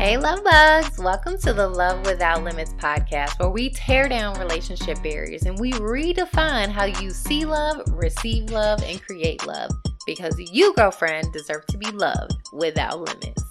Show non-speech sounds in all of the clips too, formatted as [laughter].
Hey, love bugs. Welcome to the Love Without Limits podcast, where we tear down relationship barriers and we redefine how you see love, receive love, and create love. Because you, girlfriend, deserve to be loved without limits.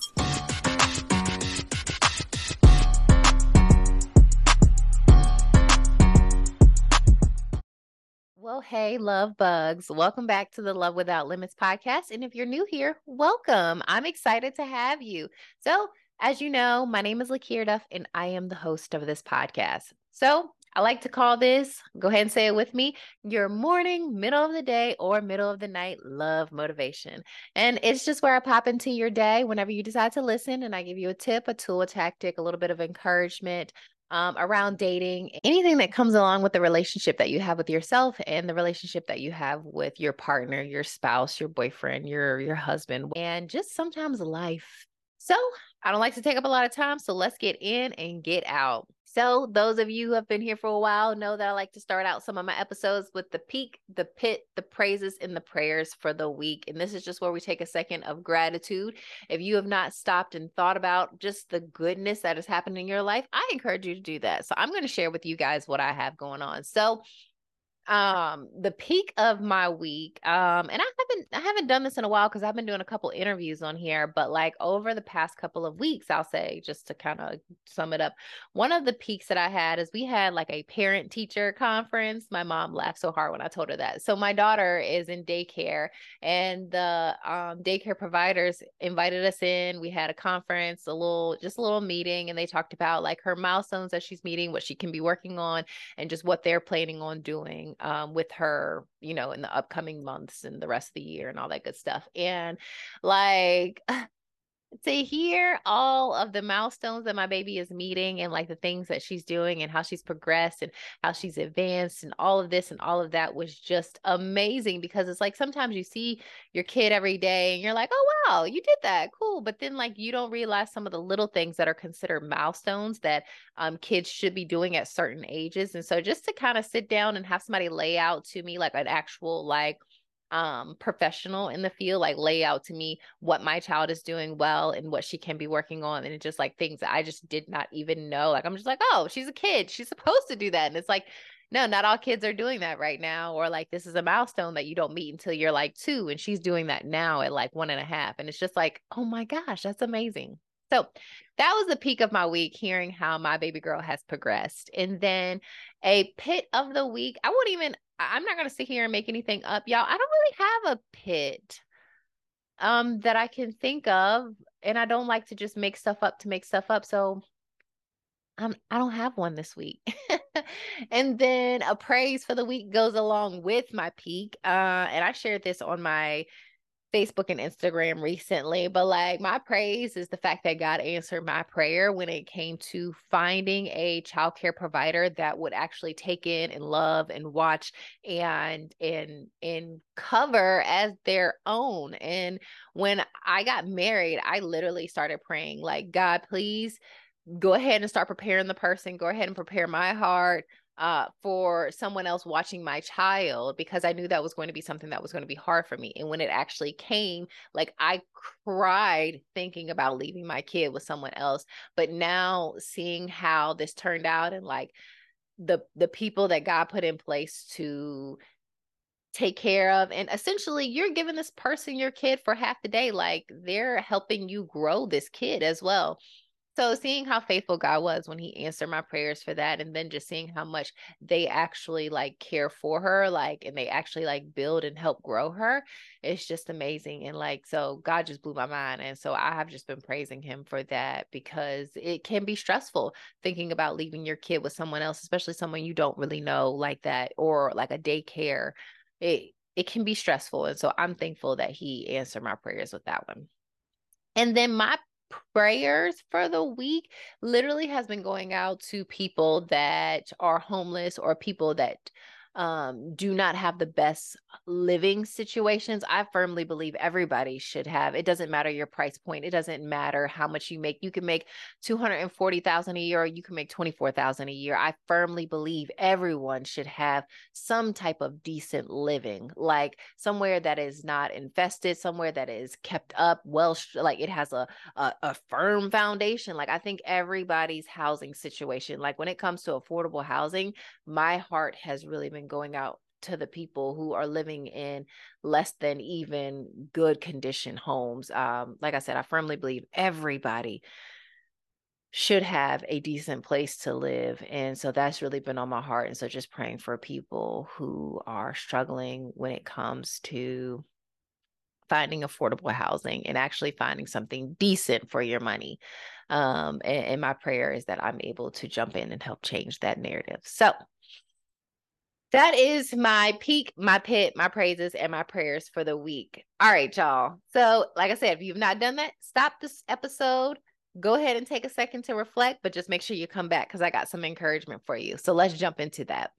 Well, hey, love bugs. Welcome back to the Love Without Limits podcast. And if you're new here, welcome. I'm excited to have you. So, as you know, my name is Lakir Duff, and I am the host of this podcast. So, I like to call this, go ahead and say it with me, your morning, middle of the day, or middle of the night love motivation. And it's just where I pop into your day whenever you decide to listen, and I give you a tip, a tool, a tactic, a little bit of encouragement, um, around dating, anything that comes along with the relationship that you have with yourself and the relationship that you have with your partner, your spouse, your boyfriend, your your husband, and just sometimes life. So I don't like to take up a lot of time, so let's get in and get out. So, those of you who have been here for a while know that I like to start out some of my episodes with the peak, the pit, the praises, and the prayers for the week. And this is just where we take a second of gratitude. If you have not stopped and thought about just the goodness that has happened in your life, I encourage you to do that. So, I'm going to share with you guys what I have going on. So, um the peak of my week um and i haven't i haven't done this in a while because i've been doing a couple interviews on here but like over the past couple of weeks i'll say just to kind of sum it up one of the peaks that i had is we had like a parent teacher conference. My mom laughed so hard when i told her that. So my daughter is in daycare and the um, daycare providers invited us in. We had a conference a little just a little meeting and they talked about like her milestones that she's meeting what she can be working on and just what they're planning on doing um, with her, you know, in the upcoming months and the rest of the year and all that good stuff. And like, [laughs] to hear all of the milestones that my baby is meeting and like the things that she's doing and how she's progressed and how she's advanced and all of this and all of that was just amazing because it's like sometimes you see your kid every day and you're like, oh, wow, you did that. Cool. But then like you don't realize some of the little things that are considered milestones that um, kids should be doing at certain ages. And so just to kind of sit down and have somebody lay out to me like an actual, like, um professional in the field like lay out to me what my child is doing well and what she can be working on and just like things that I just did not even know like I'm just like oh she's a kid. She's supposed to do that. And it's like no not all kids are doing that right now or like this is a milestone that you don't meet until you're like two and she's doing that now at like one and a half. And it's just like oh my gosh that's amazing. So that was the peak of my week, hearing how my baby girl has progressed. And then a pit of the week, I won't even, I'm not going to sit here and make anything up, y'all. I don't really have a pit um that I can think of and I don't like to just make stuff up to make stuff up. So um I don't have one this week. [laughs] and then a praise for the week goes along with my peak. Uh and I shared this on my Facebook and Instagram recently, but like my praise is the fact that God answered my prayer when it came to finding a childcare provider that would actually take in and love and watch and and and cover as their own. And when I got married, I literally started praying like God, please go ahead and start preparing the person, go ahead and prepare my heart uh, for someone else watching my child because I knew that was going to be something that was going to be hard for me. And when it actually came, like I cried thinking about leaving my kid with someone else. But now seeing how this turned out and like the the people that God put in place to take care of and essentially you're giving this person your kid for half the day like they're helping you grow this kid as well so seeing how faithful God was when he answered my prayers for that and then just seeing how much they actually like care for her like and they actually like build and help grow her it's just amazing and like so God just blew my mind and so I have just been praising him for that because it can be stressful thinking about leaving your kid with someone else especially someone you don't really know like that or like a daycare it it can be stressful and so I'm thankful that he answered my prayers with that one. And then my prayers for the week literally has been going out to people that are homeless or people that um, do not have the best living situations. I firmly believe everybody should have. It doesn't matter your price point. It doesn't matter how much you make. You can make 240,000 a year or you can make 24,000 a year. I firmly believe everyone should have some type of decent living, like somewhere that is not infested, somewhere that is kept up well, like it has a, a, a firm foundation. Like I think everybody's housing situation, like when it comes to affordable housing, my heart has really been going out to the people who are living in less than even good condition homes. Um, like I said, I firmly believe everybody should have a decent place to live. And so that's really been on my heart. And so just praying for people who are struggling when it comes to finding affordable housing and actually finding something decent for your money. Um, and, and my prayer is that I'm able to jump in and help change that narrative. So, that is my peak, my pit, my praises, and my prayers for the week. All right, y'all. So, like I said, if you've not done that, stop this episode. Go ahead and take a second to reflect, but just make sure you come back because I got some encouragement for you. So, let's jump into that.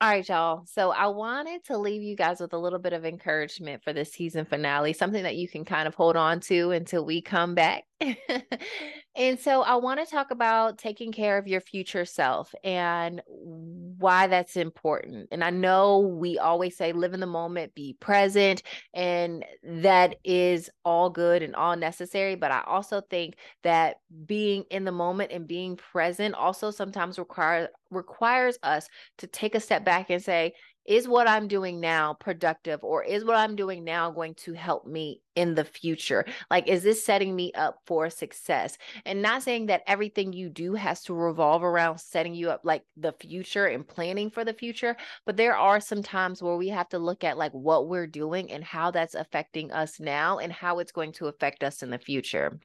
All right, y'all. So I wanted to leave you guys with a little bit of encouragement for the season finale, something that you can kind of hold on to until we come back. [laughs] and so I want to talk about taking care of your future self and why that's important. And I know we always say live in the moment, be present, and that is all good and all necessary. But I also think that being in the moment and being present also sometimes requires requires us to take a step back and say, is what I'm doing now productive or is what I'm doing now going to help me in the future? Like, is this setting me up for success? And not saying that everything you do has to revolve around setting you up like the future and planning for the future, but there are some times where we have to look at like what we're doing and how that's affecting us now and how it's going to affect us in the future.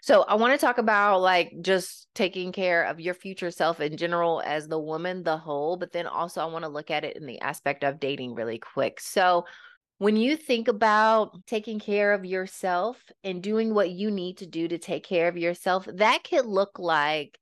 So I want to talk about like just taking care of your future self in general as the woman, the whole, but then also I want to look at it in the aspect of dating really quick. So when you think about taking care of yourself and doing what you need to do to take care of yourself, that could look like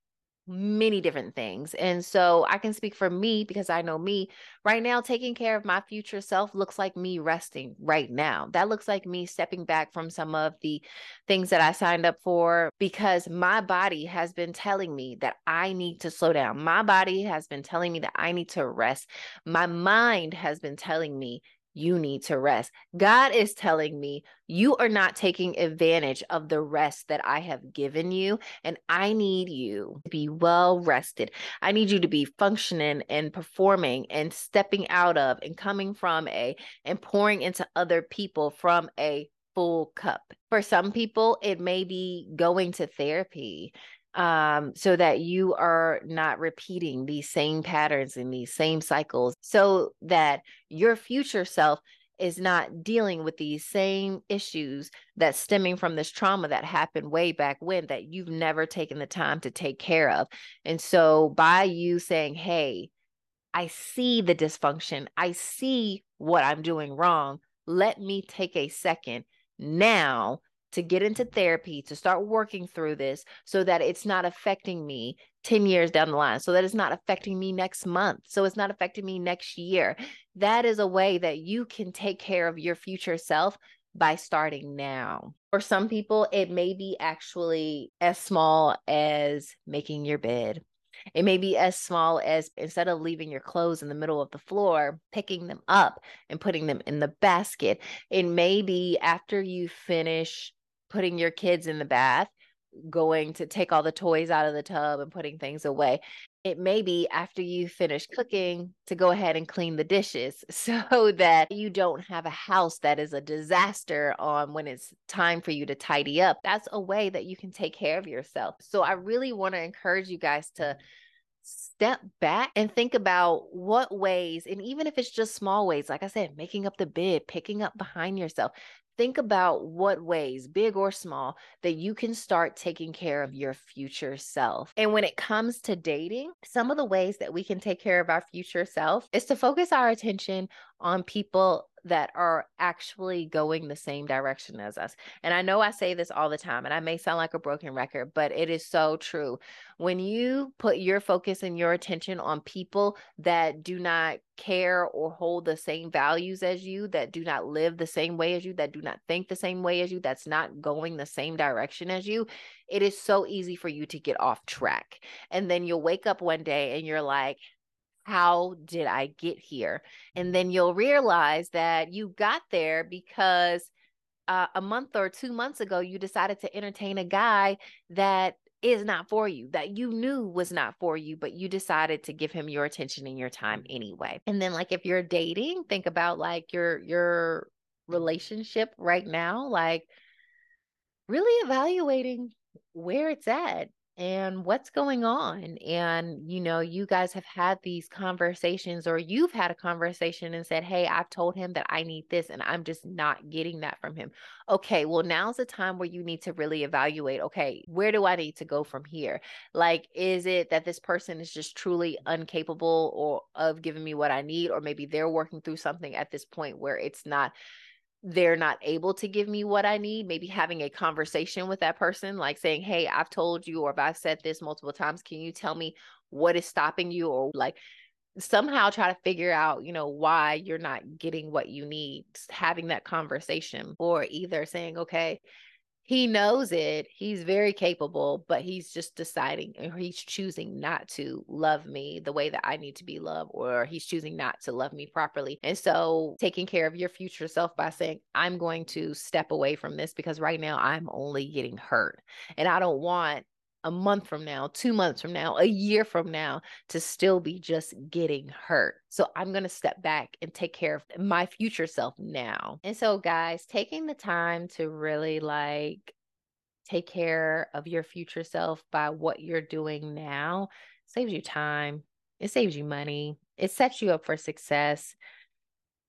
many different things. And so I can speak for me because I know me right now, taking care of my future self looks like me resting right now. That looks like me stepping back from some of the things that I signed up for because my body has been telling me that I need to slow down. My body has been telling me that I need to rest. My mind has been telling me you need to rest. God is telling me you are not taking advantage of the rest that I have given you. And I need you to be well rested. I need you to be functioning and performing and stepping out of and coming from a and pouring into other people from a full cup. For some people, it may be going to therapy um, so that you are not repeating these same patterns and these same cycles, so that your future self is not dealing with these same issues that stemming from this trauma that happened way back when that you've never taken the time to take care of. And so by you saying, "Hey, I see the dysfunction. I see what I'm doing wrong. Let me take a second now to get into therapy, to start working through this so that it's not affecting me 10 years down the line, so that it's not affecting me next month, so it's not affecting me next year. That is a way that you can take care of your future self by starting now. For some people, it may be actually as small as making your bed. It may be as small as instead of leaving your clothes in the middle of the floor, picking them up and putting them in the basket. It may be after you finish putting your kids in the bath, going to take all the toys out of the tub and putting things away. It may be after you finish cooking to go ahead and clean the dishes [laughs] so that you don't have a house that is a disaster on when it's time for you to tidy up. That's a way that you can take care of yourself. So I really want to encourage you guys to step back and think about what ways, and even if it's just small ways, like I said, making up the bed, picking up behind yourself, think about what ways, big or small, that you can start taking care of your future self. And when it comes to dating, some of the ways that we can take care of our future self is to focus our attention on people that are actually going the same direction as us. And I know I say this all the time, and I may sound like a broken record, but it is so true. When you put your focus and your attention on people that do not care or hold the same values as you, that do not live the same way as you, that do not think the same way as you, that's not going the same direction as you, it is so easy for you to get off track. And then you'll wake up one day and you're like, how did I get here? And then you'll realize that you got there because uh, a month or two months ago, you decided to entertain a guy that is not for you, that you knew was not for you, but you decided to give him your attention and your time anyway. And then, like, if you're dating, think about like your your relationship right now, like really evaluating where it's at and what's going on? And you know you guys have had these conversations or you've had a conversation and said hey i've told him that i need this and i'm just not getting that from him. Okay well now's the time where you need to really evaluate okay where do i need to go from here? Like is it that this person is just truly incapable or of giving me what i need or maybe they're working through something at this point where it's not they're not able to give me what I need, maybe having a conversation with that person, like saying, Hey, I've told you, or if I've said this multiple times, can you tell me what is stopping you? Or like somehow try to figure out, you know, why you're not getting what you need, having that conversation, or either saying, Okay, he knows it. He's very capable, but he's just deciding or he's choosing not to love me the way that I need to be loved, or he's choosing not to love me properly. And so, taking care of your future self by saying, I'm going to step away from this because right now I'm only getting hurt. And I don't want a month from now, two months from now, a year from now to still be just getting hurt. So I'm going to step back and take care of my future self now. And so, guys, taking the time to really like take care of your future self by what you're doing now saves you time, it saves you money, it sets you up for success.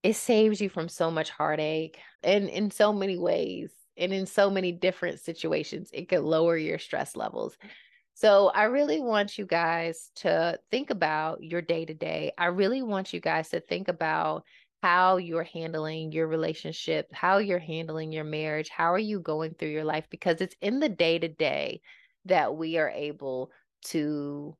It saves you from so much heartache and in so many ways and in so many different situations it could lower your stress levels. So i really want you guys to think about your day to day. I really want you guys to think about how you're handling your relationship how you're handling your marriage how are you going through your life? Because it's in the day to day that we are able to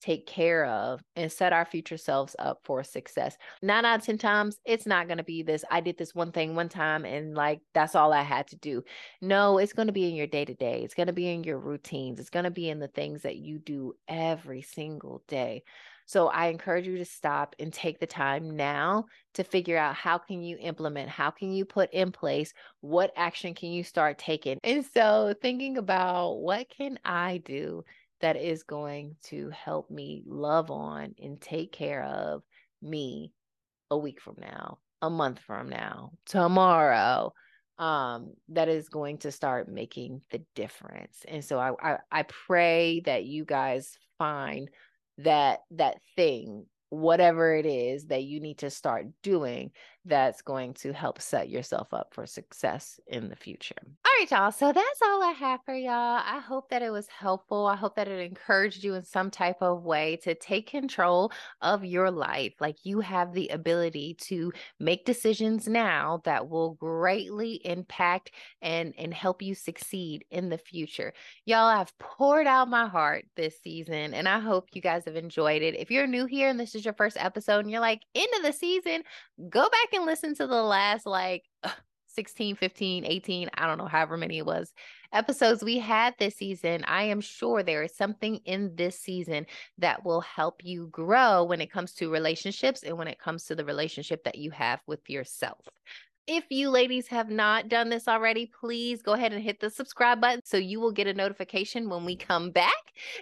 take care of and set our future selves up for success. Nine out of 10 times, it's not going to be this. I did this one thing one time and like that's all I had to do. No, it's going to be in your day to day. It's going to be in your routines. It's going to be in the things that you do every single day. So I encourage you to stop and take the time now to figure out how can you implement, how can you put in place, what action can you start taking. And so thinking about what can I do that is going to help me love on and take care of me a week from now, a month from now, tomorrow. Um, that is going to start making the difference. And so I, I I pray that you guys find that that thing whatever it is that you need to start doing that's going to help set yourself up for success in the future. All right, y'all. So that's all I have for y'all. I hope that it was helpful. I hope that it encouraged you in some type of way to take control of your life. Like you have the ability to make decisions now that will greatly impact and, and help you succeed in the future. Y'all, I've poured out my heart this season and I hope you guys have enjoyed it. If you're new here and this is your first episode and you're like, end of the season, go back and listen to the last like [sighs] 16, 15, 18, I don't know, however many it was episodes we had this season, I am sure there is something in this season that will help you grow when it comes to relationships and when it comes to the relationship that you have with yourself. If you ladies have not done this already, please go ahead and hit the subscribe button so you will get a notification when we come back.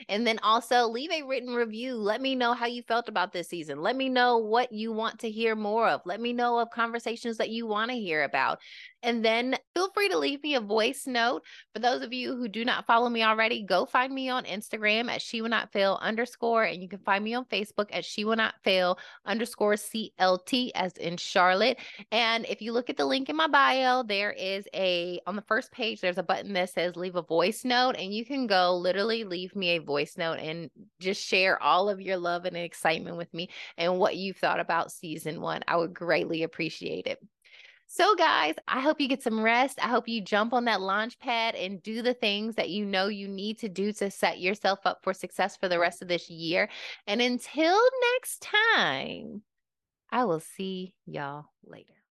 And then also leave a written review. Let me know how you felt about this season. Let me know what you want to hear more of. Let me know of conversations that you want to hear about. And then feel free to leave me a voice note. For those of you who do not follow me already, go find me on Instagram at she will not fail underscore. And you can find me on Facebook at she will not fail underscore CLT as in Charlotte. And if you look at at the link in my bio, there is a, on the first page, there's a button that says leave a voice note, and you can go literally leave me a voice note and just share all of your love and excitement with me and what you've thought about season one. I would greatly appreciate it. So, guys, I hope you get some rest. I hope you jump on that launch pad and do the things that you know you need to do to set yourself up for success for the rest of this year. And until next time, I will see y'all later.